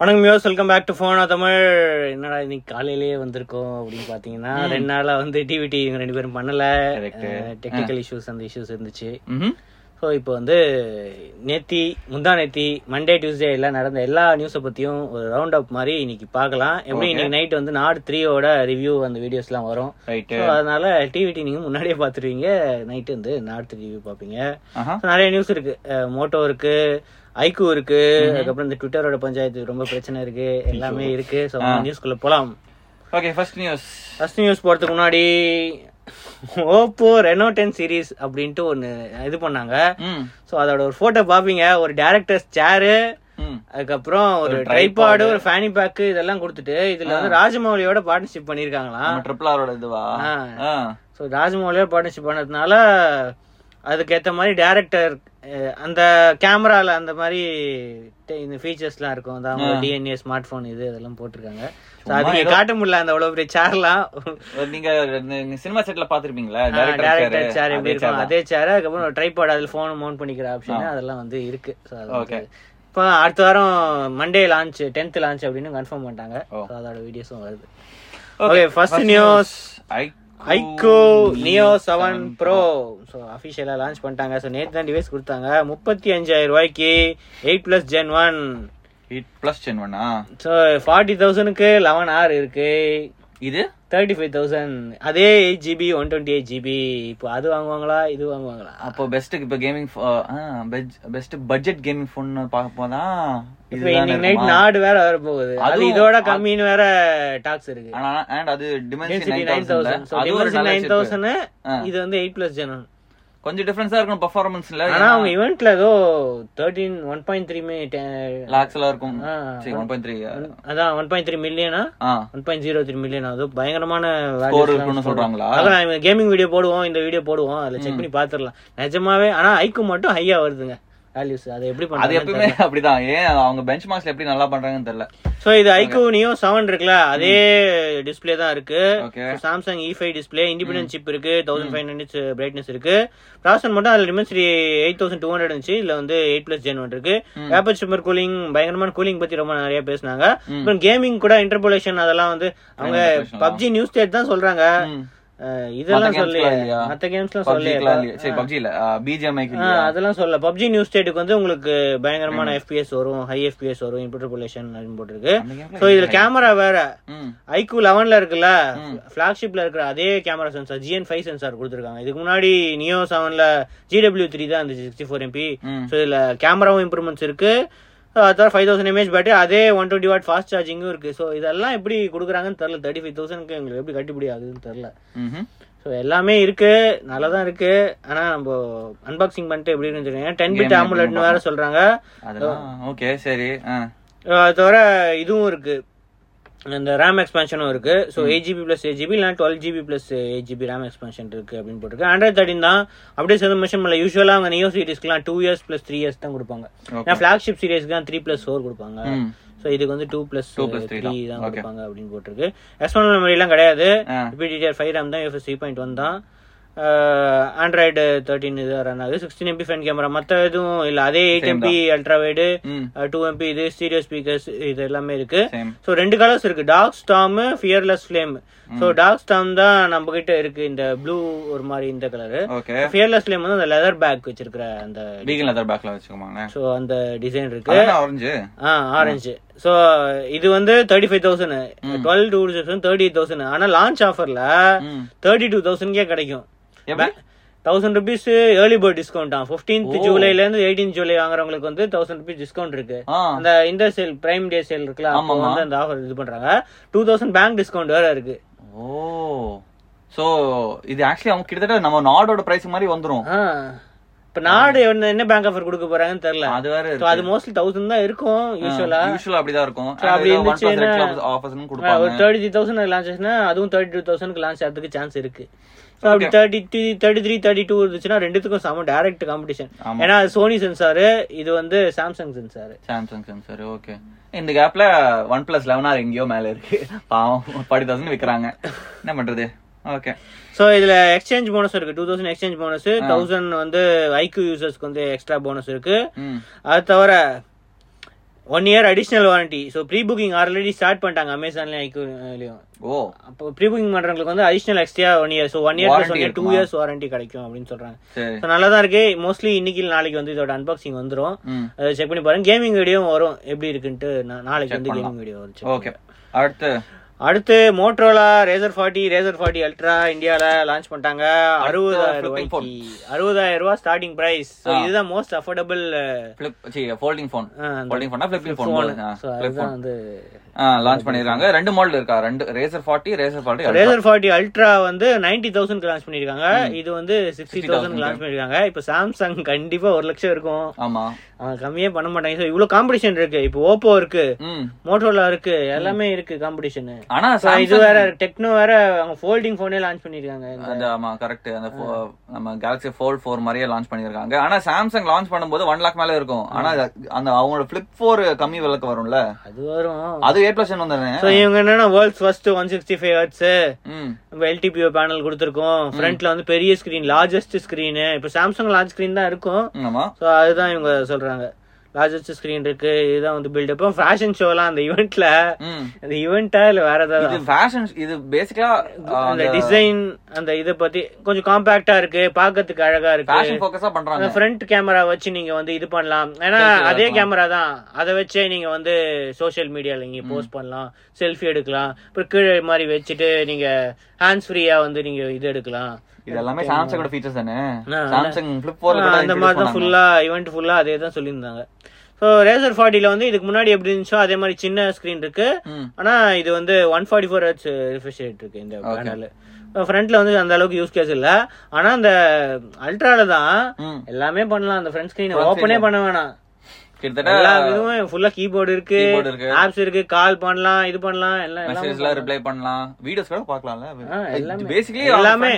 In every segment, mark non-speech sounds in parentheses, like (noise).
வணக்கம் மியோஸ் welcome back to ஃபோனா தமிழ். என்னடா இன்னைக்கு காலையிலேயே வந்திருக்கோம் அப்படின்னு பாத்தீங்கன்னா ரெண்டு நாளா வந்து டிவிடி இவங்க ரெண்டு பேரும் பண்ணல. டெக்னிக்கல் இஷ்யூஸ் அந்த இஷ்யூஸ் இருந்துச்சு. ஸோ இப்போ வந்து நேத்தி முந்தா நேத்தி மண்டே டியூஸ்டே எல்லாம் நடந்த எல்லா நியூஸை பத்தியும் ஒரு ரவுண்ட் அப் மாதிரி இன்னைக்கு பார்க்கலாம் எப்படி. இன்னைக்கு நைட் வந்து நாடு த்ரீயோட ரிவ்யூ அந்த வீடியோஸ்லாம் வரும். ஸோ அதனால டிவிடி நீங்க முன்னாடியே பார்த்துருவீங்க நைட்டு வந்து நாடு த்ரீ ரிவ்யூ பார்ப்பீங்க நிறைய நியூஸ் இருக்கு. மோட்டோ இருக்கு. ஐக்கு இருக்கு அதுக்கப்புறம் இந்த ட்விட்டரோட பஞ்சாயத்து ரொம்ப பிரச்சனை இருக்கு எல்லாமே இருக்கு. ஸோ நியூஸ்குள்ள போலாம். Okay first news first news போறதுக்கு முன்னாடி ஓப்போ ரெனோ டென் சீரிஸ் அப்படின்ட்டு ஒன்னு இது பண்ணாங்க. ஸோ அதோட ஒரு போட்டோ பாப்பீங்க. ஒரு டேரக்டர்ஸ் சேரு அதுக்கப்புறம் ஒரு ட்ரைபாடு ஒரு ஃபேனி பேக் இதெல்லாம் கொடுத்துட்டு இதுல வந்து ராஜமௌலியோட பார்ட்னர்ஷிப் பண்ணிருக்காங்களாம் ட்ரிபிள் ஆரோட இதுவா? ஸோ ராஜமௌலியோட பார்ட்னர்ஷிப் பண்ணதுனால அதுக்கேற்ற மாதிரி டேரக்டர் அந்த கேமரால அந்த மாதிரி இந்த ஃபீச்சர்ஸ்லாம் இருக்கும். அதாவது டிஎன்ஏ ஸ்மார்ட் ஃபோன் இது அதெல்லாம் போட்டிருக்காங்க. ஸோ அது நீங்க காட்ட முடியல அந்த அவ்வளோ பெரிய சேர்லாம் நீங்க சினிமா செட்ல பாத்திருப்பீங்களா டேரக்டர் சேர் எப்படி இருக்கும். அதே சேர் அதுக்கப்புறம் ட்ரைபாட் அதில் ஃபோன் மவுண்ட் பண்ணிக்கிற ஆப்ஷன் அதெல்லாம் வந்து இருக்கு. ஸோ அது Okay. இப்போ அடுத்த வாரம் மண்டே லான்ச் டென்த் லான்ச் அப்படின்னு கன்ஃபார்ம் பண்ணிட்டாங்க. அதோட வீடியோஸும் வருது. Okay first news iQOO Neo seven Pro so அஃபிஷியலாக லான்ச் பண்ணிட்டாங்க. ஸோ நேற்று தான் டிவைஸ் கொடுத்தாங்க. முப்பத்தி அஞ்சாயிரம் ரூபாய்க்கு eight plus Gen one eight plus ten ஒன்னா ஸோ ஃபார்ட்டி தௌசண்ட்க்கு லெவன் ஆர் இருக்கு. இது? தேர்ட்டி ஃபைவ் தௌசண்ட் அதே eight GB one twenty eight GB இப்போ அது வாங்குவாங்களா இது வாங்குவாங்களா? அப்போ பெஸ்ட்டுக்கு இப்போ gaming best budget gaming phone பார்க்க போதான் இன்னைக்கு நைட் நாடு வேற வர போகுது அது இதோட கம்மின்னு வேற டாக்ஸ் இருக்கு. ஆனா அண்ட் அது Dimensity density nine thousand so அது ஒரு நல்ல நைன் chip. தௌசண்ட் ஆ. இது வந்து எயிட் ப்ளஸ் ஜென் கொஞ்சம் டிஃபரன்ஸா இருக்கும் பெர்ஃபார்மன்ஸ்ல ஆனா அவங்க இவெண்ட்ல ஏதோ thirteen one point three lakhs எல்லாம் இருக்கும். ஆ, சரி ஒன் பாயிண்ட் த்ரீ அதான் ஒன் பாயிண்ட் த்ரீ மில்லியனா ஆ. One point zero three million அது பயங்கரமான ஸ்கோர் இருக்குன்னு சொல்றாங்களா? அதான் கேமிங் வீடியோ போடுவோம் இந்த வீடியோ போடுவோம் அதுல செக் பண்ணி பாத்துரலாம் நிஜமாவே ஆனா ஐக்கு மட்டும் ஹையா வருதுங்க. வேல்யூஸ் அதை எப்படி அது எப்பவுமே அப்படிதான். ஏன் அவங்க பெஞ்ச் மார்க்ஸ்ல எப்படி நல்லா பண்றாங்கன்னு தெரியல. சோ இது ஐக்கு நியோ செவன் இருக்குல்ல அதே டிஸ்ப்ளே தான் இருக்கு. Okay Samsung E five display independent chip இருக்கு தௌசண்ட் ஃபைவ் ஹண்ட்ரட் பிரைட்னஸ் இருக்கு. ப்ராசர் மட்டும் அதுல Dimensity eight thousand two hundred இருந்துச்சு இதுல வந்து எயிட் பிளஸ் ஜென் ஒன் இருக்கு. வேப்பர் சூப்பர் கூலிங் பயங்கரமான கூலிங் பத்தி ரொம்ப நிறைய பேசுனாங்க. அப்புறம் கேமிங் கூட இன்டர்போலேஷன் அதெல்லாம் வந்து அவங்க பப்ஜி நியூஸ் ஸ்டேட் தான் சொல்றாங்க. இதெல்லாம் சொல்லி? மத்த கேம்ஸ்லாம் சொல்லி சரி பப்ஜி இல்ல. பிஜிஎம்ஐக்கு அதெல்லாம் சொல்ல பப்ஜி நியூஸ் ஸ்டேட்டுக்கு வந்து உங்களுக்கு பயங்கரமான எஃபிஎஸ் வரும் ஹை எஃபிஎஸ் வரும் இன்டர்போலேஷன் அப்படின்னு போட்டிருக்கு. ஸோ இதுல கேமரா வேற. ம். ஐக்கு லெவன்ல இருக்குல்ல? ஃபிளாக்ஷிப்ல இருக்கிற அதே camera sensor GN five sensor கொடுத்துருக்காங்க. இதுக்கு முன்னாடி நியோ செவன்ல ஜிடபிள்யூ த்ரீ தான் இருந்துச்சு சிக்ஸ்டி ஃபோர் எம்பி. ஸோ இதுல கேமராவும் இம்ப்ரூவ்மெண்ட்ஸ் இருக்கு. அதான் ஃபைவ் தௌசண்ட் எம்ஏஹெச் பேட்டரி அதே ஒன் டுவெண்ட்டி வாட் ஃபாஸ்ட் சார்ஜிங்கும் இருக்கு. ஸோ இதெல்லாம் எப்படி கொடுக்குறாங்கன்னு தெரியல. தேர்ட்டி ஃபைவ் தௌசண்ட்க்கு எங்களுக்கு எப்படி கட்டுப்படி ஆகுதுன்னு ம்ஹும். ஸோ எல்லாமே இருக்கு. நல்லா தான் இருக்கு. ஆனா நம்ம அன்பாக்சிங் பண்ணிட்டு எப்படி இருந்துச்சு டென் பிட் ஆமுலட்னு வேற அதெல்லாம் ஓகே சரி தவிர இதுவும் இருக்கு. இந்த ரேம் எக்ஸ்பான்ஷனும் இருக்கு. So eight GB plus eight GB இல்லை twelve GB plus eight GB RAM expansion இருக்கு அப்படின்னு போட்டிருக்கு. ஆண்ட்ராய்ட் தேர்ட்டின் தான் அப்படியே சேர்ந்து மென்ஷன் பண்ணல யூஸ்வலாக அவங்க Neo சீரிஸ்க்குலாம் two years plus three years தான் கொடுப்பாங்க. ஏன்னா ஃபிளாக்ஷிப் சீரிஸ்க்கு தான் த்ரீ பிளஸ் ஃபோர் கொடுப்பாங்க. ஸோ இதுக்கு வந்து டூ பிளஸ் 2 plus த்ரீ 3 தான். கொடுப்பாங்க அப்படின்னு போட்டிருக்கு. எக்ஸ்டர்னல் மெமரிலாம் கிடையாது. பிடிடிஆர் ஃபைவ் ரேம் தான் எஃப்எஸ் த்ரீ பாயிண்ட் ஒன் தான். ஆண்ட்ராய்டு தேர்ட்டின் இது ரன் ஆகுது சிக்ஸ்டீன் எம்பி ஃபேன் கேமரா மற்ற எதுவும் இல்லை. அதே எயிட் எம்பி அல்ட்ரா வைடு ம். டூ எம்பி இது ஸ்டீரியோ ஸ்பீக்கர்ஸ் இது எல்லாமே இருக்கு. ஸோ ரெண்டு கலர்ஸ் இருக்கு. Dark storm fearless flame so dark storm தான் நம்ம கிட்ட இருக்கு. இந்த ப்ளூ ஒரு மாதிரி இந்த கலரு ஃபியர்லெஸ் ஃப்ளேம் வந்து அந்த லெதர் பேக் வச்சிருக்கிற அந்த லெதர் பேக்ல வச்சுக்கோங்க ஸோ அந்த டிசைன் இருக்கு. ஆரஞ்சு ஆ ஆரஞ்சு ஸோ இது வந்து thirty five thousand twelve two thousand thirty eight thousand ஆனால் லான்ச் ஆஃபர்ல தேர்ட்டி டூ தௌசண்ட்கே கிடைக்கும். Thousand rupees early bird discount தான் ஃபிஃப்டீன்த் ஜூலைல இருந்து எயிட்டீன் ஜூலை வாங்குறவங்களுக்கு வந்து தௌசண்ட் ருபீஸ் டிஸ்கவுண்ட் இருக்கு. அந்த இந்த சேல் பிரைம் டே சேல் இருக்குல்ல அப்போ. வந்து அந்த ஆஃபர் இது பண்றாங்க. டூ தௌசண்ட் பேங்க் டிஸ்கவுண்ட் வேற இருக்கு. ஓ. சோ இது ஆக்சுவலி அவங்க கிட்டத்தட்ட நம்ம நாடோட பிரைஸ் மாதிரி வந்துரும். இப்ப நாடு என்ன- என்ன பேங்க் ஆஃபர் கொடுக்க போறாங்கன்னு தெரியல. அது வேற அது மோஸ்ட்லி தௌசண்ட் தான் இருக்கும் யூஸ்வலா யூஷுவலா அப்படிதான் இருக்கும். அப்படி இருந்துச்சுன்னா- ஒரு தேர்ட்டி த்ரீ தௌசண்ட் லான்ச் ஆச்சுன்னா அதுவும் தேர்ட்டி டூ தௌசண்ட்க்கு லான்ச் ஆகிறதுக்கு சான்ஸ் இருக்கு. ஸோ அப்படி thirty three thirty three thirty two இருந்துச்சுன்னா ரெண்டுத்துக்கும் சம டைரக்ட் காம்படிஷன். ஏன்னா அது சோனி சென்சாரு இது வந்து Samsung sensor Samsung sensor okay இந்த கேப்ல ஒன் பிளஸ் லெவன் ஆர் எங்கேயோ மேல இருக்கு. பாவம் ஃபார்ட்டி தௌசண்ட் விக்கிறாங்க. என்ன பண்றது? ஓகே ஸோ இதுல எக்ஸ்சேஞ்ச் போனஸ் இருக்கு. Two thousand exchange bonus thousand வந்து ஐக்யூ யூசர்ஸ்க்கு வந்து எக்ஸ்ட்ரா போனஸ் இருக்கு. அது தவிர one year additional warranty so pre booking already start பண்ணிட்டாங்க அமேசான்லயும் ஐக்கியம் ஓ. அப்போ ப்ரீ புக்கிங் பண்றவங்களுக்கு வந்து additional extra one year so one year plus Warranty one year two? Years warranty கிடைக்கும் அப்படின்னு சொல்றாங்க. ஸோ நல்லா தான் இருக்கு. மோஸ்ட்லி இன்னைக்கு நாளைக்கு வந்து இதோட அன்பாக்சிங் வந்துரும். ம். அதை செக் பண்ணி பாருங்க. கேமிங் வீடியோவும் வரும். எப்படி இருக்குன்ட்டு நாளைக்கு வந்து. கேமிங் வீடியோ வரும். ஓகே அடுத்து. அடுத்து Motorola Razr forty Razr forty ultra இந்தியால லான்ச் பண்ணிட்டாங்க. அறுபதாயிரம் ரூபாய்க்கு. அறுபதாயிரம் ரூபாய் ஸ்டார்டிங் பிரைஸ். இதுதான் most affordable folding phone folding ஃபோனா flipping phone அதுதான் வந்து லான்ச் பண்ணிருக்காங்க. ரெண்டு மாடல் இருக்கா? ரெண்டு Razr 40 Razr 40 Razr forty ultra வந்து நைன்டி தௌசண்ட்க்கு லான்ச் பண்ணிருக்காங்க. இது வந்து சிக்ஸ்டி 60,000 தௌசண்ட் லான்ச் பண்ணிருக்காங்க. இப்போ சாம்சங் கண்டிப்பா ஒரு லட்சம் இருக்கும். ஆமா. அவன் கம்மியே பண்ண மாட்டாங்க. ஸோ இவ்வளவு காம்படிஷன் இருக்கு. இப்போ ஓப்போ இருக்கு. மோட்டோலா இருக்கு. எல்லாமே இருக்கு காம்படிஷன் ஆனா இது வேற டெக்னோ வேற அவங்க ஃபோல்டிங் போனே லான்ச் பண்ணிருக்காங்க. அந்த ஆமா கரெக்ட் அந்த நம்ம கேலக்ஸி ஃபோல்ட் ஃபோர் மாதிரியே லான்ச் பண்ணிருக்காங்க. ஆனா சாம்சங் லான்ச் பண்ணும்போது ஒன் லாக் மேல இருக்கும். ஆனா அது- அந்த அவங்களோட பிளிப் ஃபோர் கம்மி விலைக்கு வரும்ல? அது வரும். அது எயிட் பிளஸ் ஒன் தானே ஸோ இவங்க என்னன்னா world's first one sixty five hertz நம்ம எல்டிபிஓ பேனல் கொடுத்துருக்கோம். ஃப்ரண்ட்ல வந்து பெரிய ஸ்கிரீன் லார்ஜஸ்ட் ஸ்கிரீனு இப்போ சாம்சங் லார்ஜ் ஸ்கிரீன் தான் இருக்கும். ஸோ அதுதான் இவங்க சொல்றாங்க. லார்ஜஸ்ட் ஸ்கிரீன் இருக்கு. இதுதான் வந்து பில்டப் ஃபேஷன் ஷோலாம் அந்த ஈவெண்ட்ல அந்த ஈவெண்ட்டா இல்ல வேற இது ஏதாவது ஃபேஷன் இது பேசிக்கலா அந்த டிசைன் அந்த இத பத்தி கொஞ்சம் காம்பாக்டா இருக்கு பாக்கிறதுக்கு அழகா இருக்கு. ஃபேஷன் ஃபோக்கஸா பண்றாங்க. அந்த ஃப்ரண்ட் கேமரா வச்சு நீங்க வந்து இது பண்ணலாம். ஏன்னா அதே. கேமரா தான். அதை வச்சே நீங்க வந்து சோஷியல் மீடியால நீங்க போஸ்ட் பண்ணலாம். செல்ஃபி எடுக்கலாம். அப்புறம் கீழே மாதிரி வச்சுட்டு நீங்க ஹேண்ட்ஸ் ஃப்ரீயா வந்து நீங்க இது எடுக்கலாம். இது எல்லாமே சாம்சங்கோட ஃபீச்சர்ஸ் தானே? சாம்சங் ஃபிளிப் ஃபோர்ல ஆ, கூட அந்த introduce மாதிரி தான். ஃபுல்லா ஈவெண்ட் ஃபுல்லா அதே தான் சொல்லியிருந்தாங்க ஸோ ரேசர் ஃபார்ட்டில வந்து இதுக்கு முன்னாடி எப்படி இருந்துச்சோ அதே மாதிரி சின்ன ஸ்கிரீன் இருக்கு. ஆனா இது வந்து one forty four H refresh rate இருக்கு இந்த. பேனல் ஃப்ரண்ட்ல வந்து அந்த அளவுக்கு யூஸ் கேஸ் இல்ல. ஆனா அந்த அல்ட்ரால தான் எல்லாமே பண்ணலாம். அந்த ஃப்ரண்ட் ஸ்கிரீன் ஓப்பனே. பண்ண வேணாம். கிட்டத்தட்ட ஃபுல்லா கீபோர்டு இருக்கு. ஆப்ஸ் இருக்கு. கால் பண்ணலாம் இது பண்ணலாம் எல்லாம் மெசேஜ்ல எல்லாம் ரிப்ளை பண்ணலாம். வீடியோஸ் கூட பார்க்கலாம்ல. ஆ, எல்லாமே. பேசிக்கலி எல்லாமே.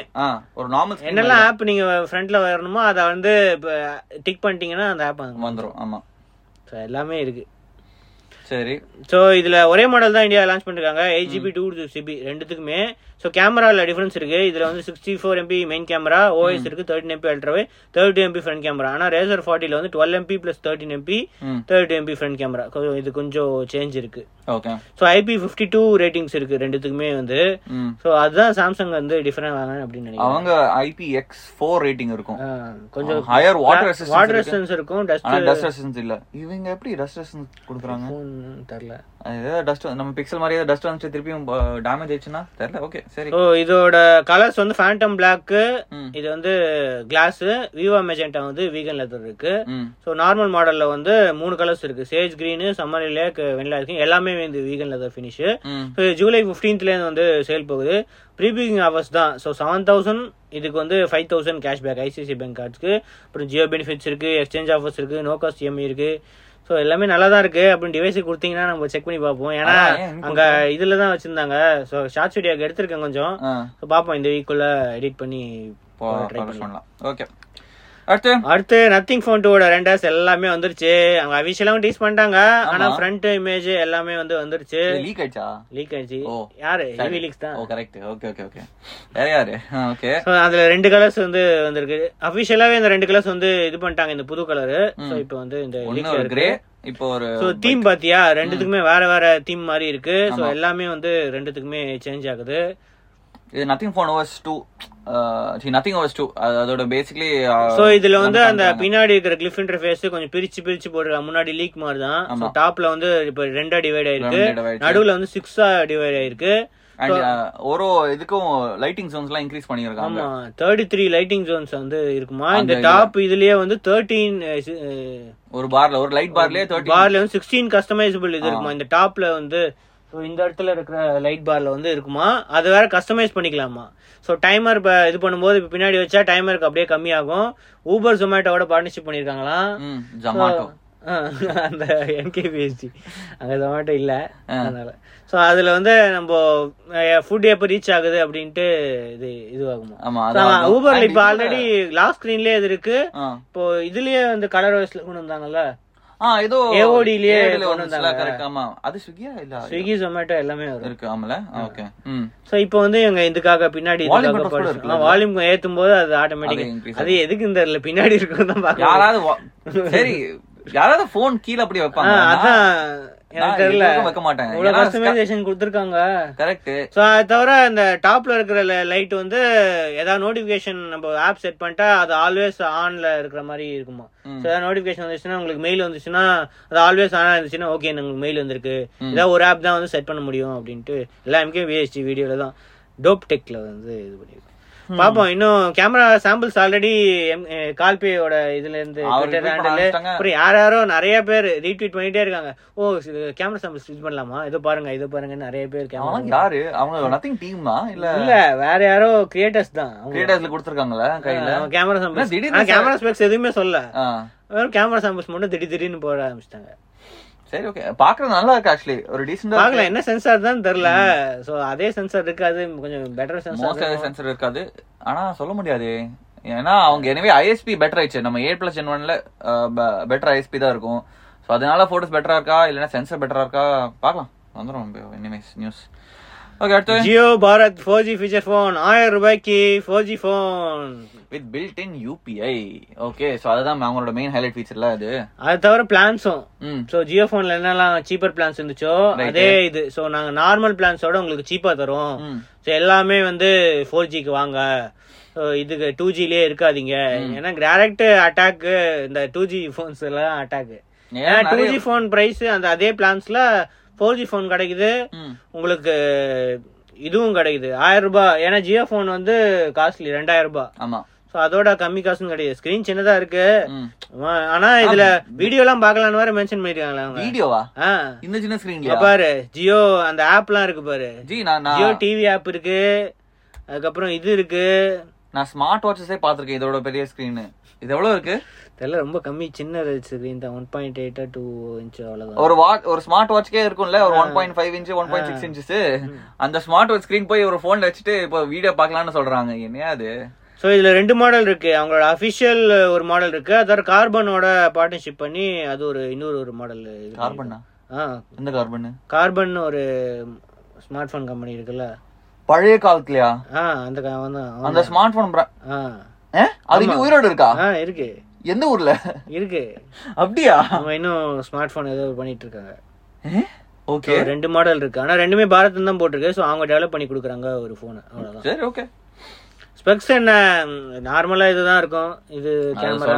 ஒரு நார்மல் என்னெல்லாம் ஆப் நீங்க ஃப்ரண்ட்ல வரணுமோ அதை வந்து டிக் பண்ணிட்டீங்கன்னா அந்த ஆப் வந்துரும். ஆமா. எல்லாமே இருக்கு. சரி. ஸோ இதுல ஒரே மாடல் தான் இந்தியா லான்ச் பண்ணிருக்காங்க. எயிட் ஜிபி டூ ஜிபி ரெண்டுத்துக்குமே ஸோ கேமரால டிஃபரன்ஸ் இருக்கு. இதுல வந்து sixty four MP main camera OS இருக்கு thirteen MP அல்ட்ராவே thirty MP front camera ஆனா ரேசர் ஃபார்ட்டில வந்து twelve MP plus thirteen MP thirty MP front camera இது கொஞ்சம் சேஞ்ச் இருக்கு. Okay so IP fifty two ratings இருக்கு ரெண்டுத்துக்குமே வந்து. ஸோ அதுதான் சாம்சங் வந்து டிஃபரெண்ட் வாங்க அப்படின்னு நினைக்கிறேன். அவங்க ஐபி எக்ஸ் ஃபோர் ரேட்டிங் இருக்கும். கொஞ்சம் ஹையர் வாட்டர் வாட்டர் ரெசிஸ்டன்ஸ் இருக்கும் டஸ்ட் டஸ்ட் ரெசிஸ்டன்ஸ் இல்ல. இவங்க எப்படி டஸ்ட் ரெசிஸ்டன்ஸ் கொடுக்குறாங்க? தெரியல. ஏதாவது டஸ்ட் நம்ம பிக்சல் மாதிரி ஏதாவது டஸ்ட் வந்துச்சு திருப்பியும் டேமேஜ் ஆயிடுச்சுன்னா? தெரியல ஓகே சரி. ஸோ இதோட கலர்ஸ் வந்து ஃபேண்டம் பிளாக் இது வந்து கிளாஸ் விவோ மெஜெண்டா வந்து வீகன் லெதர் இருக்கு. ஸோ நார்மல் மாடல்ல வந்து மூணு கலர்ஸ் இருக்கு. Sage green summer lake vanilla இருக்கு. எல்லாமே வந்து vegan leather finish so July ஃபிஃப்டீன்த்லேருந்து வந்து சேல் போகுது. ப்ரீபுக்கிங் ஆஃபர்ஸ் தான். ஸோ செவன் தௌசண்ட் இதுக்கு வந்து five thousand cashback ICICI bank கார்ட்ஸ்க்கு அப்புறம் ஜியோ பெனிஃபிட்ஸ் இருக்கு எக்ஸ்சேஞ்ச் ஆஃபர்ஸ் இருக்கு நோ காஸ்ட் இஎம்ஐ இருக்கு. ஸோ எல்லாமே நல்லா தான் இருக்கு. அப்படின்னு டிவைஸ் கொடுத்தீங்கன்னா நம்ம செக் பண்ணி பார்ப்போம். ஏன்னா அங்க இதுல தான் வச்சிருந்தாங்க. ஸோ ஷார்ட் வீடியோக்கு எடுத்திருக்கேன் கொஞ்சம். பார்ப்போம். இந்த வீக்குள்ள எடிட் பண்ணி ட்ரை பண்ணலாம். ஓகே அடுத்து? அடுத்து நத்திங் ஃபோன் டூவோட ரெண்டர்ஸ் எல்லாமே வந்துருச்சு. அவங்க அபிஷியலாவும் டீஸ் பண்ணிட்டாங்க. ஆனா. ஃப்ரண்ட் இமேஜ் எல்லாமே வந்து வந்துருச்சு. லீக் ஆயிடுச்சா? லீக் ஆயிடுச்சு. ஓ. யாரு. ஹெவி லீக்ஸ் தான். ஓ கரெக்ட் ஓகே ஓகே ஓகே வேற யாரு? ஓகே So, அதுல ரெண்டு கலர்ஸ் வந்து வந்திருக்கு. அபிஷியலாவே இந்த ரெண்டு கலர்ஸ் வந்து இது பண்ணிட்டாங்க இந்த புது கலரு சோ இப்போ வந்து இந்த ஒரு கிரே இப்போ ஒரு சோ தீம் பாத்தியா? ரெண்டுத்துக்குமே வேற வேற தீம் மாதிரி இருக்கு. சோ எல்லாமே வந்து ரெண்டுத்துக்குமே சேஞ்ச் ஆகுது. இது Nothing phone OS two Nothing OS two அதோட பேசிக்கலி சோ இதுல வந்து அந்த பின்னாடி இருக்கிற கிளிஃப் இன்டர்ஃபேஸ் கொஞ்சம் பிரிச்சு பிரிச்சு போடுறாங்க முன்னாடி லீக் மாதிரி தான் டாப்ல வந்து இப்ப ரெண்டா டிவைட் ஆயிருக்கு. நடுவுல வந்து சிக்ஸா டிவைட் ஆயிருக்கு. அண்ட் ஒரு இதுக்கும் லைட்டிங் ஜோன்ஸ் எல்லாம் இன்க்ரீஸ் பண்ணிருக்காங்க ஆமா. தேர்ட்டி த்ரீ லைட்டிங் ஜோன்ஸ் வந்து இருக்குமா? இந்த டாப் இதுலயே வந்து தேர்ட்டீன் ஒரு பார்ல ஒரு லைட் பார்லயே தேர்ட்டி பார்ல வந்து சிக்ஸ்டீன் கஸ்டமைசபிள் இது இருக்குமா? இந்த டாப்ல வந்து so இந்த இடத்துல இருக்கிற லைட் பார்ல வந்து இருக்குமா? அது வேற கஸ்டமைஸ் பண்ணிக்கலாமா? ஸோ டைமர் இப்போ இது பண்ணும்போது இப்போ பின்னாடி வச்சா டைமருக்கு அப்படியே கம்மியாகும். ஊபர் ஜொமேட்டோட பார்ட்னர்ஷிப் பண்ணியிருக்காங்களாம் அந்த என்கேபிஎஸ்டி அங்க ஜொமேட்டோ இல்ல. அதனால. ஸோ அதுல வந்து நம்ம ஃபுட் எப்போ ரீச் ஆகுது அப்படின்ட்டு இது இதுவாகுமா? ஆமா அதான் ஊபர்ல இப்போ ஆல்ரெடி லாஸ்ட் ஸ்கிரீன்லயே இது இருக்கு. இப்போ இதுலயே வந்து கலர் வைஸ்ல கொண்டு வந்தாங்கல்ல? ஏதோ AOD லயே AOD ல கொண்டு வந்துச்சுல, correct, ஆமா அது ஸ்விக்கியா இல்ல? ஸ்விக்கி ஜொமேட்டோ எல்லாமே இருக்கு ஆமால ஓகே. ம். சோ இப்போ வந்து இவங்க இதுக்காக பின்னாடி? வால்யூம் ஏத்தும் போது அது ஆட்டோமேட்டிக் அது எதுக்கு இல்ல பின்னாடி இருக்கும் தான் யாராவது வா- சரி யாராவது போன் கீழ அப்படி வைப்பாங்க அதான். தெரியல. வைக்க இவ்வளவு கஸ்டமைசேஷன் கொடுத்துருக்காங்க. கரெக்ட் ஸோ அது தவிர இந்த டாப்ல இருக்கிற லைட் வந்து ஏதாவது நோட்டிஃபிகேஷன் நம்ம ஆப் செட் பண்ணிட்டா அது ஆல்வேஸ் ஆன்ல இருக்கிற மாதிரி இருக்குமா? ஸோ ஏதாவது நோட்டிஃபிகேஷன் வந்துச்சுன்னா உங்களுக்கு மெயில் வந்துச்சுன்னா அது ஆல்வேஸ் ஆனா இருந்துச்சுன்னா ஓகே உங்களுக்கு மெயில் வந்திருக்கு. ஏதாவது ஒரு ஆப் தான் வந்து செட் பண்ண முடியும் அப்படின்ட்டு எல்லா எம்கே விஎஸ்டி வீடியோல தான் டோப் டெக்ல வந்து இது பண்ணிருக்கோம் பாப்போம். இன்னும் கேமரா சாம்பிள்ஸ் ஆல்ரெடி கால்பேயோட இதுல இருந்து. அப்புறம் யார் யாரோ நிறைய பேர் ரீட்வீட் பண்ணிட்டே இருக்காங்க. ஓ கேமரா சாம்பிள்ஸ் இது பண்ணலாமா? இது பாருங்க இது பாருங்க நிறைய பேர் கேமரா யாரு? அவங்க நத்திங் டீம் தான் இல்ல இல்ல வேற யாரோ கிரியேட்டர்ஸ் தான். கிரியேட்டர்ஸ்ல கொடுத்துருக்காங்களா கையில? கேமரா சாம்பிள்ஸ் கேமரா ஸ்பெக்ஸ் எதுவுமே சொல்ல. வெறும் கேமரா சாம்பிள்ஸ் மட்டும் திடீர் திடீர்னு போட ஆரம்பிச்சிட்டாங்க. சரி ஓகே பாக்குறது நல்லா இருக்கு ஆக்சுவலி ஒரு டீசெண்டா பாக்கலாம் என்ன சென்சார் தான் தெரியல. சோ அதே சென்சார் இருக்காது. கொஞ்சம் பெட்டர் சென்சார் சென்சர் இருக்காது. ஆனா சொல்ல முடியாது. ஏன்னா அவங்க எனவே ஐஎஸ்பி பெட்டர் ஆயிடுச்சு. நம்ம எயிட் பிளஸ் ஜென் ஒன்ல பெட்டர் ஐஎஸ்பி தான் இருக்கும். ஸோ அதனால போட்டோஸ் பெட்டரா இருக்கா? இல்லைன்னா சென்சர் பெட்டரா இருக்கா? பார்க்கலாம். வந்துடும் எனிவேஸ் நியூஸ் ஓகே அடுத்து Jio Bharat four G feature phone ஆயிரம் ரூபாய்க்கு four G phone with built in UPI okay so அதுதான் அவங்களோட மெயின் ஹைலைட் ஃபீச்சர்ல அது. அது தவிர பிளான்ஸும் ம். சோ ஜியோ போன்ல என்னெல்லாம் சீப்பர் பிளான்ஸ் இருந்துச்சோ அதே இது. சோ நாங்க நார்மல் பிளான்ஸோட உங்களுக்கு சீப்பா தரோம் ஸோ எல்லாமே வந்து ஃபோர் ஜிக்கு வாங்க. ஸோ இதுக்கு டூ ஜிலேயே இருக்காதீங்க. ஏன்னா டேரக்ட் அட்டாக்கு இந்த டூ ஜி ஃபோன்ஸ் எல்லாம் அட்டாக்கு ஏன்னா ஏன் டூ ஜி ஃபோன் ப்ரைஸ் அந்த அதே பிளான்ஸ்ல ஃபோர் ஜி ஃபோன் கிடைக்குது. உங்களுக்கு இதுவும் கிடைக்குது. ஆயிரம் ரூபாய். ஏன்னா ஜியோ ஃபோன் வந்து காஸ்ட்லி ரெண்டாயிரம் ரூபாய். ஆமா. ஸோ அதோட கம்மி காசும் கிடையாது. ஸ்கிரீன் சின்னதா இருக்கு. ஆனா இதுல வீடியோ எல்லாம் பார்க்கலான்னு வேற மென்ஷன் பண்ணிருக்காங்களா அவங்க. வீடியோவா? இந்த சின்ன இங்க ஸ்கிரீன்லயா பாரு ஜியோ அந்த ஆப்லாம் இருக்கு பாரு. ஜி நான் ஜியோ டிவி ஆப் இருக்கு. அதுக்கப்புறம் இது இருக்கு. நான் ஸ்மார்ட் வாட்சஸே பார்த்திருக்கேன் இதோட பெரிய ஸ்கிரீன் இது எவ்வளவு இருக்கு? இதெல்லாம் ரொம்ப கம்மி சின்ன ஸ்கிரீன் தான் ஒன் பாயிண்ட் எயிட்டா டூ இன்ச் அவ்வளவுதான். ஒரு வாட்ச் ஒரு ஸ்மார்ட் வாட்ச்க்கே இருக்கும்ல ஒரு one point five inch one point six inches அந்த ஸ்மார்ட் வாட்ச் ஸ்கிரீன் போய் ஒரு போன்ல வச்சுட்டு இப்போ வீடியோ பார்க்கலாம்னு சொல்றாங்க. என்னையா அது? ஸோ இதுல ரெண்டு மாடல் இருக்கு. அவங்களோட அபிஷியல் ஒரு மாடல் இருக்கு. அதோட கார்பனோட பார்ட்னர்ஷிப் பண்ணி அது ஒரு இன்னொரு ஒரு மாடல் கார்பன்னா ஆ. எந்த கார்பன் கார்பன் ஒரு ஸ்மார்ட் போன் கம்பெனி இருக்குல்ல. பழைய காலத்துலயா? அந்த அவன் அவன் அந்த ஸ்மார்ட் போன் அது இன்னும் உயிரோடு இருக்கா? இருக்கு. எந்த ஊர்ல? இருக்கு. அப்படியா? அவங்க இன்னும் ஸ்மார்ட் போன் ஏதோ பண்ணிட்டு இருக்காங்க. ஓகே. ரெண்டு மாடல் இருக்கு. ஆனா ரெண்டுமே பாரத் தான் போட்டிருக்கு. ஸோ அவங்க டெவலப் பண்ணி கொடுக்குறாங்க ஒரு போன் அவ்வளவுதான். சரி ஓகே ஸ்பெக்ஸ் என்ன? நார்மலா இதுதான் இருக்கும். இது கேமரா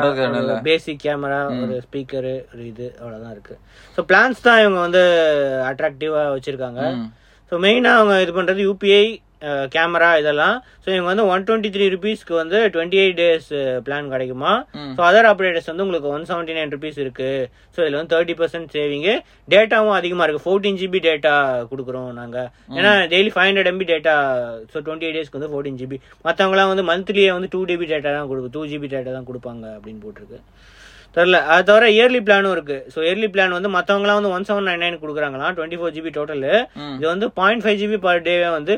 பேசிக் கேமரா ஒரு ஸ்பீக்கர் ஒரு இது அவ்வளவுதான் இருக்கு. ஸோ பிளான்ஸ் தான் இவங்க வந்து அட்ராக்டிவா வச்சிருக்காங்க. ஸோ மெயினாக அவங்க இது பண்ணுறது யூபிஐ கேமரா இதெல்லாம். ஸோ இவங்க வந்து ஒன் டுவெண்ட்டி த்ரீ ருபீஸ்க்கு வந்து டுவெண்ட்டி எயிட் டேஸ் பிளான் கிடைக்குமா. ஸோ அதர் ஆப்ரேட்டர்ஸ் வந்து உங்களுக்கு ஒன் செவன்ட்டி நைன் ருபீஸ் இருக்கு. ஸோ இதில் வந்து தேர்ட்டி பர்சன்ட் சேவிங்கு டேட்டாவும் அதிகமாக இருக்கு. ஃபோர்டீன் ஜிபி டேட்டா கொடுக்குறோம் நாங்கள் ஏன்னா daily five hundred MB data so twenty eight டேஸ்க்கு வந்து ஃபோர்டீன் ஜிபி மற்றவங்களாம் வந்து மந்த்லியே வந்து டூ ஜிபி டேட்டா தான் கொடுக்கும் டூ ஜிபி டேட்டா தான் கொடுப்பாங்க அப்படின்னு போட்டிருக்கு. தெரில அது தவிர இயர்லி பிளானும் இருக்கு. ஸோ இயர்லி பிளான் வந்து மற்றவங்களாம் வந்து one seven nine nine கொடுக்குறாங்களாம். Twenty four GB total. இது வந்து point five GB per day வந்து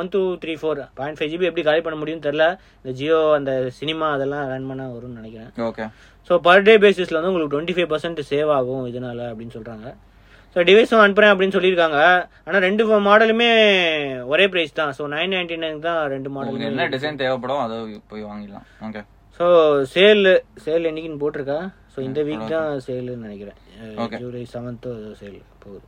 one two three four point five GB எப்படி கலெக்ட் பண்ண முடியும்னு தெரில இந்த ஜியோ அந்த சினிமா அதெல்லாம் ரன் பண்ண வரும்னு நினைக்கிறேன். ஓகே ஸோ பர் டே பேசிஸில் வந்து உங்களுக்கு டுவெண்ட்டி ஃபைவ் பர்சன்ட் சேவ் ஆகும் இதனால அப்படின்னு சொல்கிறாங்க ஸோ டிவைஸும் அனுப்புகிறேன் அப்படின்னு சொல்லியிருக்காங்க. ஆனால் ரெண்டு மாடலுமே ஒரே ப்ரைஸ் தான். ஸோ நைன் நைன்டி நைன் தான் ரெண்டு மாடலுமே என்ன டிசைன் தேவைப்படும் அதை போய் வாங்கிடலாம். ஓகே ஸோ சேல் சேல் என்னைக்குன்னு போட்டிருக்கா? ஸோ இந்த வீக் தான் சேல்னு நினைக்கிறேன். ஜூலை செவன்த்தோ சேல் போகுது.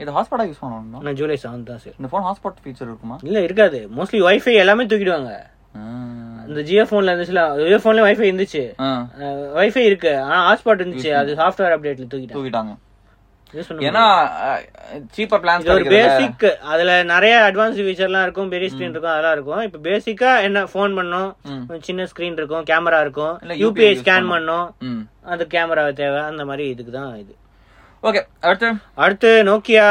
இது ஹாட்ஸ்பாட்டா யூஸ் பண்ணணும் நான் ஜூலை செவன்த் தான் சேல் இந்த ஃபோன் ஹாட்ஸ்பாட் ஃபீச்சர் இருக்குமா? இல்லை இருக்காது. மோஸ்ட்லி வைஃபை எல்லாமே தூக்கிடுவாங்க. இந்த ஜியோ ஃபோனில் இருந்துச்சுல ஜியோ ஃபோன்லேயே வைஃபை இருந்துச்சு. ஆ, வைஃபை இருக்கு. ஆனால் ஹாட்ஸ்பாட் இருந்துச்சு. அது சாஃப்ட்வேர் அப்டேட்ல தூக்கிட்டாங்க. தூக்கிட்டாங்க. ஏன்னா சீப்பர் பிளான்ஸ் இது ஒரு பேசிக் அதுல நிறைய அட்வான்ஸ் ஃபீச்சர்லாம் இருக்கும் பெரிய ஸ்கிரீன் இருக்கும் அதெல்லாம் இருக்கும். இப்போ பேசிக்கா என்ன ஃபோன் பண்ணோம் சின்ன ஸ்கிரீன் இருக்கும் கேமரா இருக்கும் இல்ல, யூபிஐ ஸ்கேன் பண்ணோம். ம். அந்த கேமரா தேவை அந்த மாதிரி இதுக்கு தான் இது. ஓகே அடுத்து? அடுத்து நோக்கியா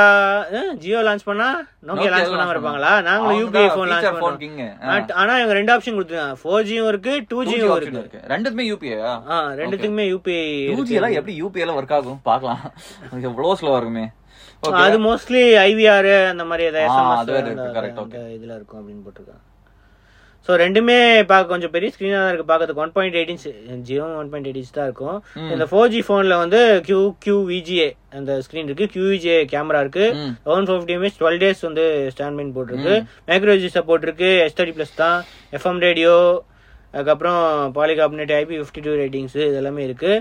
ஜியோ லான்ச் பண்ணா நோக்கியா லான்ச் பண்ணாம இருப்பாங்களா? நாங்களும் யூபிஐ ஃபோன் லான்ச் பண்ணோம் ஆனா இவங்க ரெண்டு ஆப்ஷன் கொடுத்துருக்காங்க. ஃபோர் ஜியும் இருக்கு டூ ஜியும் இருக்கு. ரெண்டுமே யூபிஐயா ஆ? ரெண்டுத்துக்குமே யூபிஐ யூஜி எல்லாம் எப்படி யூபிஐ எல்லாம் ஒர்க் ஆகும்? பார்க்கலாம். அது எவ்வளவு ஸ்லோவா இருக்குமே அது மோஸ்ட்லி ஐவிஆர் அந்த மாதிரி ஏதாவது இதுல இருக்கும் அப்படின்னு போட்டிருக்காங்க. ஸோ ரெண்டுமே பார்க்க கொஞ்சம் பெரிய ஸ்க்ரீனாக தான் இருக்கு. பார்க்கறதுக்கு one point eight inch Jio one point eight inch தான் இருக்கும். இந்த ஃபோர் ஜி ஃபோனில் வந்து கியூ கியூ விஜிஏ அந்த ஸ்க்ரீன் இருக்கு. கியூ விஜிஏ கேமரா இருக்கு. ம். One fifty mAh twelve days வந்து ஸ்டாண்ட் மைன் போட்டிருக்கு. மைக்ரோஜி சப்போர்ட் இருக்கு. எஸ் தேர்ட்டி ப்ளஸ் தான். எஃப்எம் ரேடியோ அதுக்கப்புறம் polycarbonate IP fifty two ratings இது எல்லாமே இருக்கு.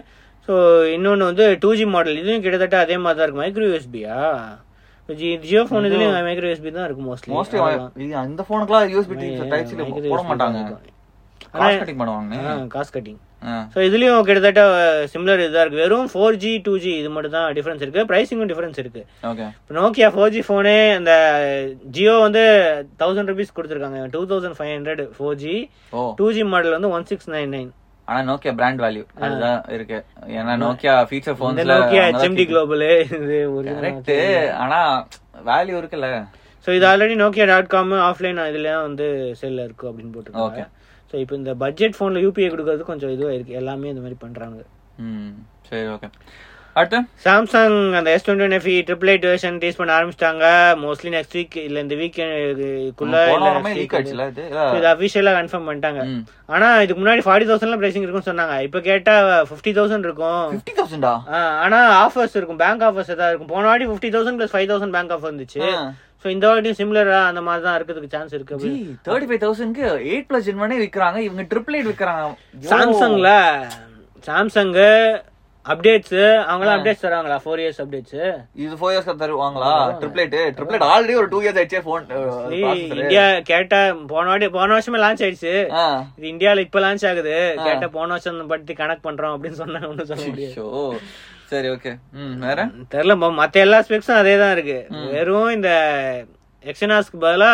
ஸோ இன்னொன்று வந்து டூ ஜி மாடல் இதுவும் கிட்டத்தட்ட அதே மாதிரி தான் இருக்கு. மைக்ரோ யூஎஸ்பியா ஜியோ ஃபோன் இதுலயும் மைக்ரோ யூஎஸ்பி தான் இருக்கு மோஸ்ட்லி மோஸ்ட்லி இந்த போனுக்குலாம் யூஎஸ்பி டைப் சி போட மாட்டாங்க. காஸ்ட் கட்டிங் பண்ணுவாங்க காசு கட்டிங் ஸோ இதுலயும் கிட்டத்தட்ட சிமிலர் இதுதான் இருக்கு. வெறும் ஃபோர் ஜி டூ ஜி இது மட்டும் தான் டிஃபரன்ஸ் இருக்கு. ப்ரைஸிங்கும் டிஃபரன்ஸ் இருக்கு. ஓகே இப்போ நோக்கியா ஃபோர் ஜி ஃபோனே அந்த ஜியோ வந்து தௌசண்ட் ருபீஸ் கொடுத்துருக்காங்க. Two thousand five hundred four G two G model வந்து ஒன் சிக்ஸ் நைன் நைன் ஆனா நோக்கியா பிராண்ட் வேல்யூ அதுதான் இருக்கு. ஏன்னா நோக்கியா ஃபீச்சர் இந்த போன்ஸ்ல நோக்கியா ஹெச்எம்டி குளோபல் இது கரெக்ட் ஆனா வேல்யூ இருக்குல்ல. ஸோ இது already Nokia dot com offline இதுல வந்து செல்ல இருக்கு அப்படின்னு போட்டுருக்காங்க. ஸோ இப்போ இந்த பட்ஜெட் ஃபோன்ல யூபிஐ கொடுக்கறது கொஞ்சம் இதுவாக இருக்கு. எல்லாமே இந்த மாதிரி பண்றாங்க. ம். சரி ஓகே அடுத்து? சாம்சங் அந்த S twenty FE triple eight version test பண்ண ஆரம்பிச்சிட்டாங்க. மோஸ்ட்லி நெக்ஸ்ட் வீக் இல்ல இந்த week ஆயிடுச்சுல இது? அபிஷியலா கன்ஃபார்ம் பண்ணிட்டாங்க. ஆனா இதுக்கு முன்னாடி ஃபார்ட்டி தௌசண்ட்ல பிரைசிங் இருக்கும்னு சொன்னாங்க. இப்ப கேட்டா ஃபிஃப்டி தௌசண்ட் இருக்கும். ஆனா ஆஃபர்ஸ் இருக்கும். பேங்க் ஆஃபர்ஸ் ஏதாவது இருக்கும். போன வாட்டி fifty thousand plus five thousand bank offer இருந்துச்சு சோ இந்த வாட்டியும் சிமிலரா அந்த மாதிரி தான் இருக்கிறதுக்கு சான்ஸ் இருக்கு. தேர்ட்டி ஃபைவ் தௌசண்ட்க்கு எயிட் பிளஸ் ஜென்மனே விற்கிறாங்க இவங்க ட்ரிபிள் எயிட் விற்கிறாங்க சாம்சங்ல சாம்சங் அப்டேட்ஸ் அவங்களாம் அப்டேட்ஸ் தராங்களா ஃபோர் இயர்ஸ் அப்டேட்ஸ் இது ஃபோர் இயர்ஸ் தருவாங்களா? Triple eight triple eight already ஒரு டூ இயர்ஸ் ஆயிடுச்சே ஃபோன் இந்தியா கேட்டா போன வாட்டி போன வருஷமே லான்ச் ஆயிடுச்சு. இது இந்தியால இப்ப லான்ச் ஆகுது. கேட்ட போன வருஷம் பத்தி கனெக்ட் பண்றோம் அப்படின்னு சொன்னாங்க ஒன்றும் சொல்ல முடியாது. சரி ஓகே ம் வேற? தெரியல மத்த எல்லா ஸ்பெக்ஸும் அதே தான் இருக்கு. வெறும் இந்த எக்ஸனாஸ்க்கு பதிலா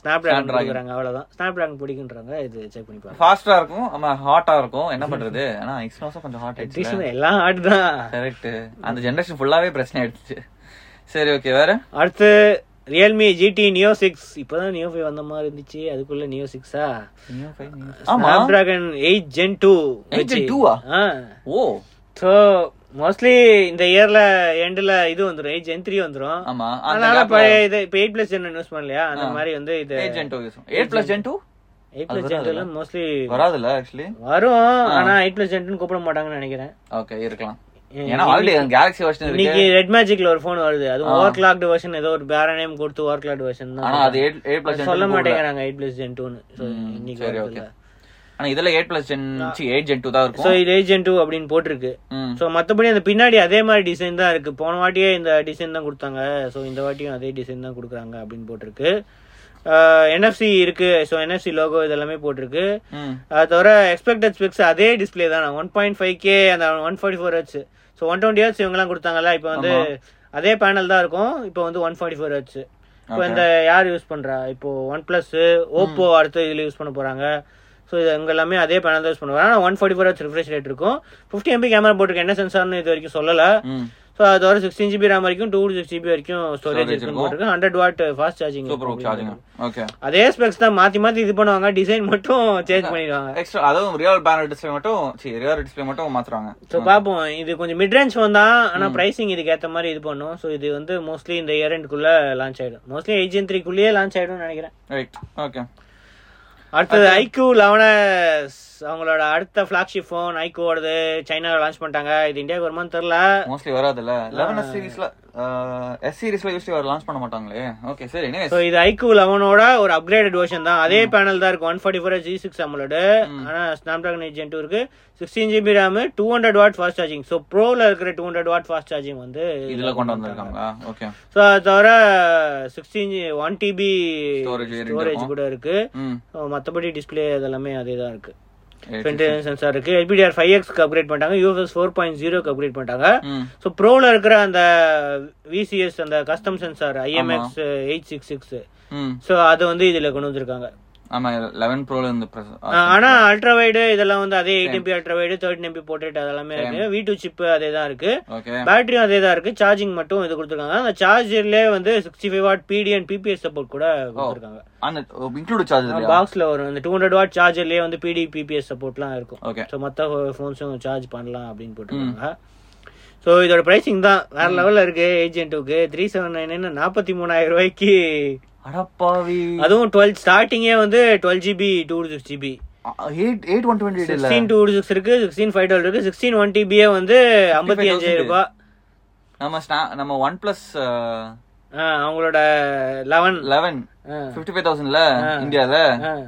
ஸ்னாப் டிராகன் கொடுக்குறாங்க அவ்வளவுதான். ஸ்னாப் டிராகன் பிடிக்குன்றாங்க இது செக் பண்ணி பாருங்க ஃபாஸ்டா இருக்கும் ஆமா ஹாட்டா இருக்கும். என்ன பண்றது? ஆனா எக்ஸ்னோஸும் கொஞ்சம் ஹாட் ஆயிடுச்சு எல்லாம் ஆட் தான். கரெக்ட் அந்த ஜெனரேஷன் ஃபுல்லாவே பிரச்சனை ஆயிடுச்சு. சரி ஓகே வேற? அடுத்து ரியல்மி ஜிடி நியோ சிக்ஸ் இப்பதான் நியோ ஃபைவ் வந்த மாதிரி இருந்துச்சு. அதுக்குள்ள நியோ சிக்ஸா Snapdragon eight Gen two 8 Gen 2 ஆ? ஓ. ஸோ மோஸ்ட்லி இந்த இயர்ல எண்ட்ல இது வந்துரும். எயிட் ஜென் த்ரீ வந்துரும். ஆமா அதனால பழைய இது இப்போ எயிட் பிளஸ் ஜென் யூஸ் பண்ணலையா? அந்த மாதிரி வந்து இது 8 2 use 8 plus Gen 2 eight plus Gen mostly வராதுல்ல? Actually வரும். ஆனா எயிட் பிளஸ் ஜென்ட்னு கூப்பிட மாட்டாங்கன்னு நினைக்கிறேன். ஓகே இருக்கலாம். ஏன்னா ஆல்ரெடி கேலக்ஸி வெர்ஷன் இருக்கு. இன்னைக்கு ரெட் மேஜிக்ல ஒரு ஃபோன் வருது. அது ஓவர் கிளாக்டு வெர்ஷன் ஏதோ ஒரு பேர நேம் கொடுத்து ஓவர் கிளாக்டு வெர்ஷன் ஆனா அது 8 8 சொல்ல 2 மாட்டேங்கிறாங்க எயிட் பிளஸ் ஜென் டூன்னு இன்னைக்கு. ஓகே ஆனா இதுல 8 பிளஸ் Gen 8 Gen 2 தான் இருக்கும். இது எயிட் ஜென் டூ அப்படின்னு போட்டிருக்கு. ம். சோ மத்தபடி அந்த பின்னாடி அதே மாதிரி டிசைன் தான் இருக்கு. போன வாட்டியே இந்த டிசைன் தான் கொடுத்தாங்க. சோ இந்த வாட்டியும் அதே டிசைன் தான் கொடுக்குறாங்க அப்படின்னு போட்டிருக்கு. என்எஃப்சி இருக்கு. ஸோ என்எஃப்சி லோகோ இதெல்லாமே போட்டிருக்கு. அது தவிர எக்ஸ்பெக்டட் ஸ்பெக்ஸ் அதே டிஸ்பிளே தான். ஒன் பாயிண்ட் ஃபைவ் கே அந்த one forty four H so one twenty H இவங்கெல்லாம் கொடுத்தாங்கல்ல இப்போ வந்து அதே பேனல் தான் இருக்கும். இப்போ வந்து ஒன் ஃபார்ட்டி ஃபோர் ஹெச் இப்போ இந்த யார் யூஸ் பண்றா? இப்போ ஒன் பிளஸ் ஓப்போ அடுத்து இதுல யூஸ் பண்ண போறாங்க. ஸோ இது இங்க எல்லாமே அதே பேனல் தான் யூஸ் பண்ணுவாங்க. ஆனால் one forty four H refresh rate இருக்கும் ஃபிஃப்டி எம்பி கேமரா போட்டிருக்கு என்ன சென்சார்னு இது வரைக்கும் சொல்லல. ஸோ அது வர சிக்ஸ்டீன் ஜிபி ரேம் வரைக்கும் டூ சிக்ஸ் ஜிபி வரைக்கும் ஸ்டோரேஜ் இருக்குன்னு. போட்டிருக்கு ஹண்ட்ரட் வாட் ஃபாஸ்ட் சார்ஜிங் அதே ஸ்பெக்ஸ் தான் மாத்தி மாத்தி இது பண்ணுவாங்க. டிசைன் மட்டும் சேஞ்ச் பண்ணிடுவாங்க. எக்ஸ்ட்ரா அதுவும் ரியல் பேனல் டிஸ்ப்ளே மட்டும் சரி ரியல் டிஸ்ப்ளே மட்டும் மாத்துறாங்க. ஸோ பார்ப்போம் இது கொஞ்சம் மிட் ரேஞ்ச் தான் ஆனால் ப்ரைசிங் இதுக்கு ஏற்ற மாதிரி இது பண்ணும். ஸோ இது வந்து மோஸ்ட்லி இந்த இயர் எண்டுக்குள்ள லான்ச் ஆயிடும். மோஸ்ட்லி எயிட் ஜென் த்ரீக்குள்ளேயே லான்ச் ஆயிடும்னு நினைக்கிறேன். ரைட் ஓகே அடுத்தது ஐக்யூ லெவனஸ் அவங்களோட அடுத்த ஃபிளாக்ஷிப் ஃபோன் ஐக்யூவோடது சைனாவில் லான்ச் பண்ணிட்டாங்க. இது இந்தியாவுக்கு வருமான்னு தெரில மோஸ்ட்லி வராதுல்ல? 11 எஸ் சீரிஸ்ல எஸ் சீரிஸ்ல யூஸ்லி வர லான்ச் பண்ண மாட்டாங்களே? ஓகே சரி ஸோ இது ஐக்யூ லெவனோட ஒரு அப்கிரேடட் வெர்ஷன் தான். அதே பேனல் தான் இருக்கு one forty four G six அமலோடு ஆனால் Snapdragon eight gen two இருக்கு. Sixteen GB RAM two hundred watt fast charging so ப்ரோவில் இருக்கிற two hundred watt fast charging வந்து இதுல கொண்டு வந்திருக்காங்களா? ஓகே ஸோ அது தவிர சிக்ஸ்டீன் ஒன் டிபி ஸ்டோரேஜ் இருக்கும். கூட இருக்கு. ம். So, மத்தபடி டிஸ்ப்ளே அதெல்லாமே அதே தான் இருக்கு. ஃப்ரண்ட் சென்சார் இருக்கு. எல்பிடிஆர் ஃபைவ் எக்ஸ்க்கு அப்கிரேட் பண்ணிட்டாங்க. யூஎஸ் ஃபோர் பாயிண்ட் ஜீரோக்கு அப்கிரேட் பண்ணிட்டாங்க. ஸோ ப்ரோவில் இருக்கிற அந்த விசிஎஸ் அந்த custom sensor IMX eight six six so அது வந்து இதுல கொண்டு வந்திருக்காங்க. ஆமா 11 ப்ரோல இருந்து press- ஆஹ் ஆனா அல்ட்ரா வைடு இதெல்லாம் வந்து அதே eight MP ultra wide thirteen MP portrait அதெல்லாமே இருக்கு வி டூ சிப் அதே தான் இருக்கு. பேட்டரியும் அதே தான் இருக்கு. சார்ஜிங் மட்டும் இது கொடுத்துருக்காங்க. அந்த சார்ஜர்லேயே வந்து sixty five watt PD and support கூட கொடுத்துருக்காங்க. அந்த இன்க்ளூட் சார்ஜ் இல்லையா? பாக்ஸ்ல வரும் வாட் சார்ஜர்லயே வந்து பிடி பிபிஎஸ் சப்போர்ட்லாம் இருக்கும். ஸோ மற்ற ஃபோன்ஸும் சார்ஜ் பண்ணலாம் அப்படின்னு போட்டுருக்காங்க. ஸோ இதோட பிரைசிங் தான். வேற லெவல்ல இருக்கு. ஏஜென்ட் டூக்கு த்ரீ செவன் நைன் நாற்பத்தி மூணாயிரம் ரூபாய்க்கு அடப்பாவி. அதுவும் டுவெல் ஸ்டார்டிங்கே வந்து twelve GB two six GB 8 8 128 இல்ல. சிக்ஸ்டீன் டூ சிக்ஸ் இருக்கு சிக்ஸ்டீன் ஃபைவ் டுவெல் இருக்கு சிக்ஸ்டீன் ஒன் டிபியே வந்து ஐம்பத்தி அஞ்சாயிரம் ரூபாய் நம்ம ஸ்னா- நம்ம ஒன் பிளஸ் ஆ, அவங்களோட லெவன் லெவன் ஃபிஃப்டி ஃபைவ் தௌசண்ட்ல இந்தியால.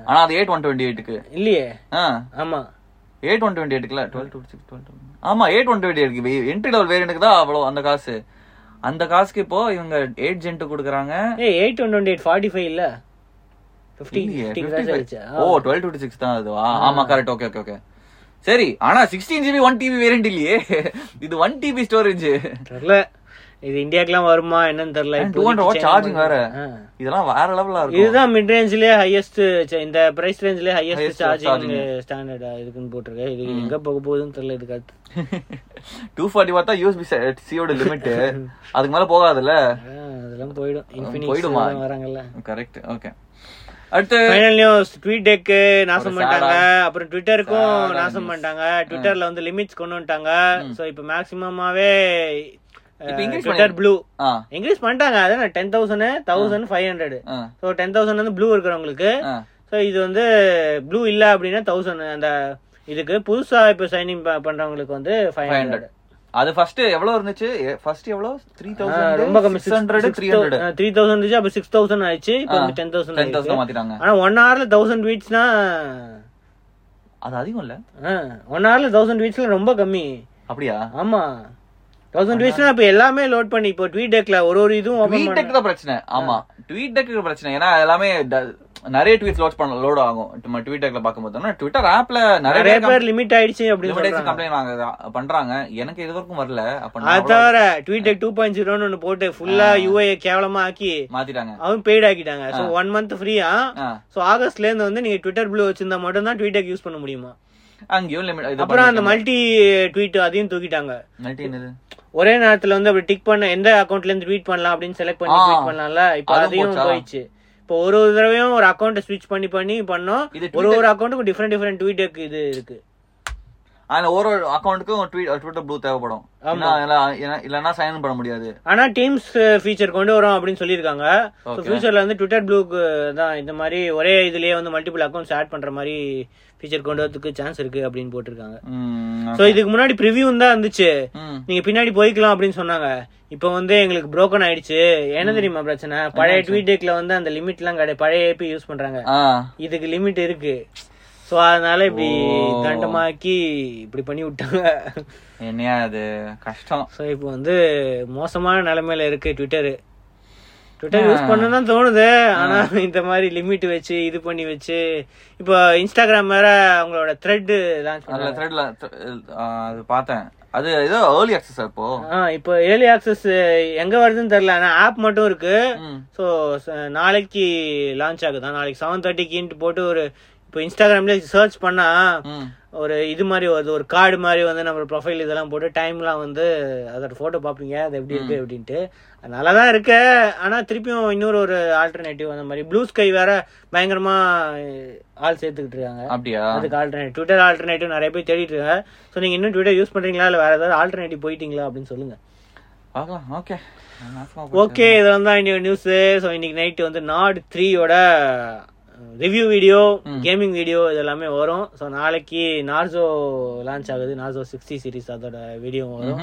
ஆனா அது எயிட் ஒன் டுவெண்ட்டி எயிட்டுக்கு இல்லையே. ஆ. ஆமா. எயிட் ஒன் டுவெண்ட்டி எயிட்டுக்குல டுவெல் டூ சிக்ஸ் டுவெல் ஆமா எயிட் ஒன் டுவெண்ட்டி இருக்கு என்ட்ரி லெவல் வேரியண்ட்டுக்கு தான் அவ்வளோ அந்த காசு. அந்த காசுக்கு இப்போ இவங்க எயிட் ஜென்ட் கொடுக்குறாங்க. ஏய் eight one twenty eight forty five இல்ல? ஃபிஃப்டி இல்லையே, ஃபிஃப்டி 55. கிராஸ் ஆயிடுச்சு ஓ டுவெல் டுவெண்ட்டி சிக்ஸ் தான் அதுவா? ஆமா கரெக்ட் ஓகே ஓகே ஓகே சரி ஆனா sixteen GB one TB variant இல்லையே. இது ஒன் டிபி ஸ்டோரேஜ் தெரியல. இது இந்தியாக்கெல்லாம் வருமா என்னன்னு தெரியல. டூ ஹண்ட்ரட் சார்ஜிங் வேற. இதெல்லாம் வேற லெவலா இருக்கும். இதுதான் மிட் ரேஞ்ச்லயே ஹையஸ்ட் இந்த பிரைஸ் ரேஞ்ச்லயே ஹையஸ்ட் சார்ஜிங். ஸ்டாண்டர்ட் இருக்குன்னு போட்டிருக்கு. இது எங்க போக போகுதுன்னு தெரியல இதுக்கு அடுத்து. (laughs) டூ ஃபார்ட்டி பார்த்தா யூஎஸ்பி சியோட லிமிட் அதுக்கு மேல போகாதுல்ல? அதெல்லாம் போயிடும். இன்ஃபினிக்ஸ் போயிடுமா? வராங்கல்ல. கரெக்ட் ஓகே அடுத்து ஃபைனல் நியூஸ் ட்வீட் டெக்கு நாசம் பண்ணிட்டாங்க. அப்புறம் ட்விட்டருக்கும் நாசம். பண்ணிட்டாங்க. ட்விட்டர்ல வந்து லிமிட்ஸ் கொண்டு வந்துட்டாங்க. சோ இப்போ மேக்ஸிமமாவே இப்ப increase ட்விட்டர் ப்ளூ இன்க்ரீஸ் பண்ணிட்டாங்க. அதான் ten thousand thousand five hundred so ten thousand வந்து ப்ளூ இருக்கிறவங்களுக்கு ஸோ இது வந்து ப்ளூ இல்ல அப்படின்னா தௌசண்ட் அந்த இதுக்கு புதுசா இப்போ சைனிங் பண்றவங்களுக்கு வந்து ஃபைவ் ஹண்ட்ரட் அது ஃபர்ஸ்ட் எவ்வளவு இருந்துச்சு? ஃபர்ஸ்ட் எவ்வளவு? த்ரீ ரொம்ப கம்மி. Thousand hundred three hundred three thousand இருந்துச்சு அப்போ சிக்ஸ் தௌசண்ட் ஆயிடுச்சு இப்போ டென் டென் தௌசண்ட் தௌசண்ட் மாத்திட்டாங்க. ஆனா ஒன் ஹவர்ல தௌசண்ட் வீட்ஸ்னா அது அதிகம் இல்ல? ஒன் ஹவர்ல தௌசண்ட் வீட்ஸ்ல ரொம்ப கம்மி. அப்படியா? ஆமா. தௌசண்ட் வீட்ஸ்னா இப்போ எல்லாமே லோட் பண்ணி இப்போ ட்வீட் டெக்ல ஒரு ஒரு இதுவும் ட்வீட் டெக் தான் பிரச்சனை. ஆமா. ட்வீட் டெக் பிரச்சனை. ஏன்னா எல்லாமே நிறைய ட்வீட்ஸ் லோட் பண்ண லோட் ஆகும். நம்ம ட்வீட் டெக்ல பார்க்கும்போது ஆனா ட்விட்டர் ஆப்ல நிறைய பேர் லிமிட் ஆயிடுச்சு அப்படின்னு கம்ப்ளைண்ட் வாங்க பண்றாங்க. எனக்கு இது வரைக்கும் வரல. அது தவிர ட்வீட் டெக் டூ பாயிண்ட் ஜீரோன்னு ஒன்று போட்டு ஃபுல்லா யூஐ கேவலமா ஆக்கி மாத்திட்டாங்க. அவன் பெய்ட் ஆக்கிட்டாங்க. ஸோ ஒன் மந்த் ஃப்ரீயா. ஸோ ஆகஸ்ட்ல இருந்து வந்து நீங்க ட்விட்டர் ப்ளூ வச்சிருந்தா மட்டும் தான் ட்வீட் டெக் யூஸ் பண்ண முடியுமா? அங்கேயும் லிமிட் அப்புறம் அந்த மல்டி ட்வீட் அதையும் தூக்கிட்டாங்க. மல்டி என்னது? ஒரே நேரத்துல வந்து அப்படி டிக் பண்ண எந்த அக்கௌண்ட்ல இருந்து ட்வீட் பண்ணலாம் அப்படின்னு செலக்ட் பண்ணி. ட்வீட் பண்ணலாம்ல இப்போ அதையும்? போயிடுச்சு இப்போ ஒரு ஒரு தடவையும் ஒரு அக்கௌண்ட் ஸ்விட்ச் பண்ணி பண்ணி பண்ணோம் ஒரு ஒரு அக்கௌண்ட்டுக்கும் டிஃப்ரெண்ட் டிஃப்ரெண்ட் ட்வீட் இது இருக்கு அதுல ஒரு ஒரு அக்கௌண்ட்டுக்கும் ட்விட்டர் ப்ளூ தேவைப்படும். இல்லன்னா சைன் பண்ண முடியாது. ஆனா டீம்ஸ் ஃபீச்சர் கொண்டு வரோம் அப்படின்னு சொல்லியிருக்காங்க. ஃபியூச்சர்ல வந்து ட்விட்டர் ப்ளூக்கு தான் இந்த மாதிரி ஒரே இதுலயே வந்து மல்டிபிள் அக்கௌண்ட்ஸ் ஆட் பண்ற மாதிரி ஃபீச்சர் கொண்டு வரதுக்கு சான்ஸ் இருக்கு அப்படின்னு போட்டிருக்காங்க. ஸோ இதுக்கு முன்னாடி ப்ரிவியூ தான் இருந்துச்சு. நீங்க பின்னாடி போய்க்கலாம் அப்படின்னு சொன்னாங்க. இப்போ வந்து எங்களுக்கு broken ஆயிடுச்சு. என்ன தெரியுமா பிரச்சனை? பழைய ட்வீட் டேக்ல வந்து அந்த லிமிட் எல்லாம் கிடையாது. பழைய ஏபி யூஸ் பண்றாங்க. இதுக்கு லிமிட் இருக்கு. சோ அதனால இப்படி. தண்டமாக்கி இப்படி பண்ணி விட்டாங்க. என்னையா அது? கஷ்டம். சோ இப்போ வந்து மோசமான நிலைமையில இருக்கு ட்விட்டர் ட்விட்டர் யூஸ் பண்ணணும் தான் தோணுது. ஆனா இந்த மாதிரி லிமிட் வச்சு இது பண்ணி வச்சு இப்போ இன்ஸ்டாகிராம் வேற அவங்களோட த்ரெட் லான்ச் அதுல த்ரெட்ல அது பார்த்தேன். அது ஏதோ ஏர்லி அக்சஸ் இப்போ? இப்போ ஏர்லி ஆக்சஸ் எங்க வருதுன்னு தெரியல. ஆனா ஆப் மட்டும் இருக்கு. ஸோ நாளைக்கு லான்ச் ஆகுதா? நாளைக்கு செவன் தேர்ட்டிக்குன்ட்டு போட்டு ஒரு இப்போ இன்ஸ்டாகிராம்ல சர்ச் பண்ணா. ஒரு இது மாதிரி வருது ஒரு கார்டு மாதிரி வந்து நம்ம ப்ரொஃபைல் இதெல்லாம் போட்டு டைம்லாம் வந்து அதோட போட்டோ பார்ப்பீங்க. அது எப்படி இருக்கு அப்படின்ட்டு. நல்லா தான் இருக்கு. ஆனா திருப்பியும் இன்னொரு ஒரு ஆல்டர்னேட்டிவ் அந்த மாதிரி ப்ளூ ஸ்கை வேற பயங்கரமா ஆள் சேர்த்துக்கிட்டு இருக்காங்க. அப்படியா? அதுக்கு ஆல்டர்னேட்டிவ் ட்விட்டர் ஆல்டர்னேட்டிவ் நிறைய பேர் தேடிட்டு இருக்காங்க. ஸோ நீங்க இன்னும் ட்விட்டர் யூஸ் பண்றீங்களா? இல்ல வேற ஏதாவது ஆல்டர்னேட்டிவ் போயிட்டீங்களா அப்படின்னு சொல்லுங்க. பார்க்கலாம். ஓகே ஓகே இதெல்லாம் தான் இன்னைக்கு நியூஸ் ஸோ இன்னைக்கு நைட்டு வந்து நாட் த்ரீயோட ரிவ்யூ வீடியோ கேமிங் வீடியோ இது எல்லாமே வரும். ஸோ நாளைக்கு நார்சோ லான்ச் ஆகுது. நார்சோ சிக்ஸ்டி சீரிஸ் அதோட வீடியோ வரும்.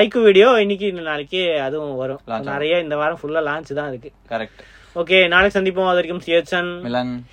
ஐக்கு வீடியோ இன்னைக்கு நாளைக்கு அதுவும் வரும். நிறைய இந்த வாரம் ஃபுல்லா லான்ச் தான் இருக்கு. கரெக்ட் ஓகே நாளைக்கு சந்திப்போம். அது வரைக்கும் சிஎச்என் மிலன்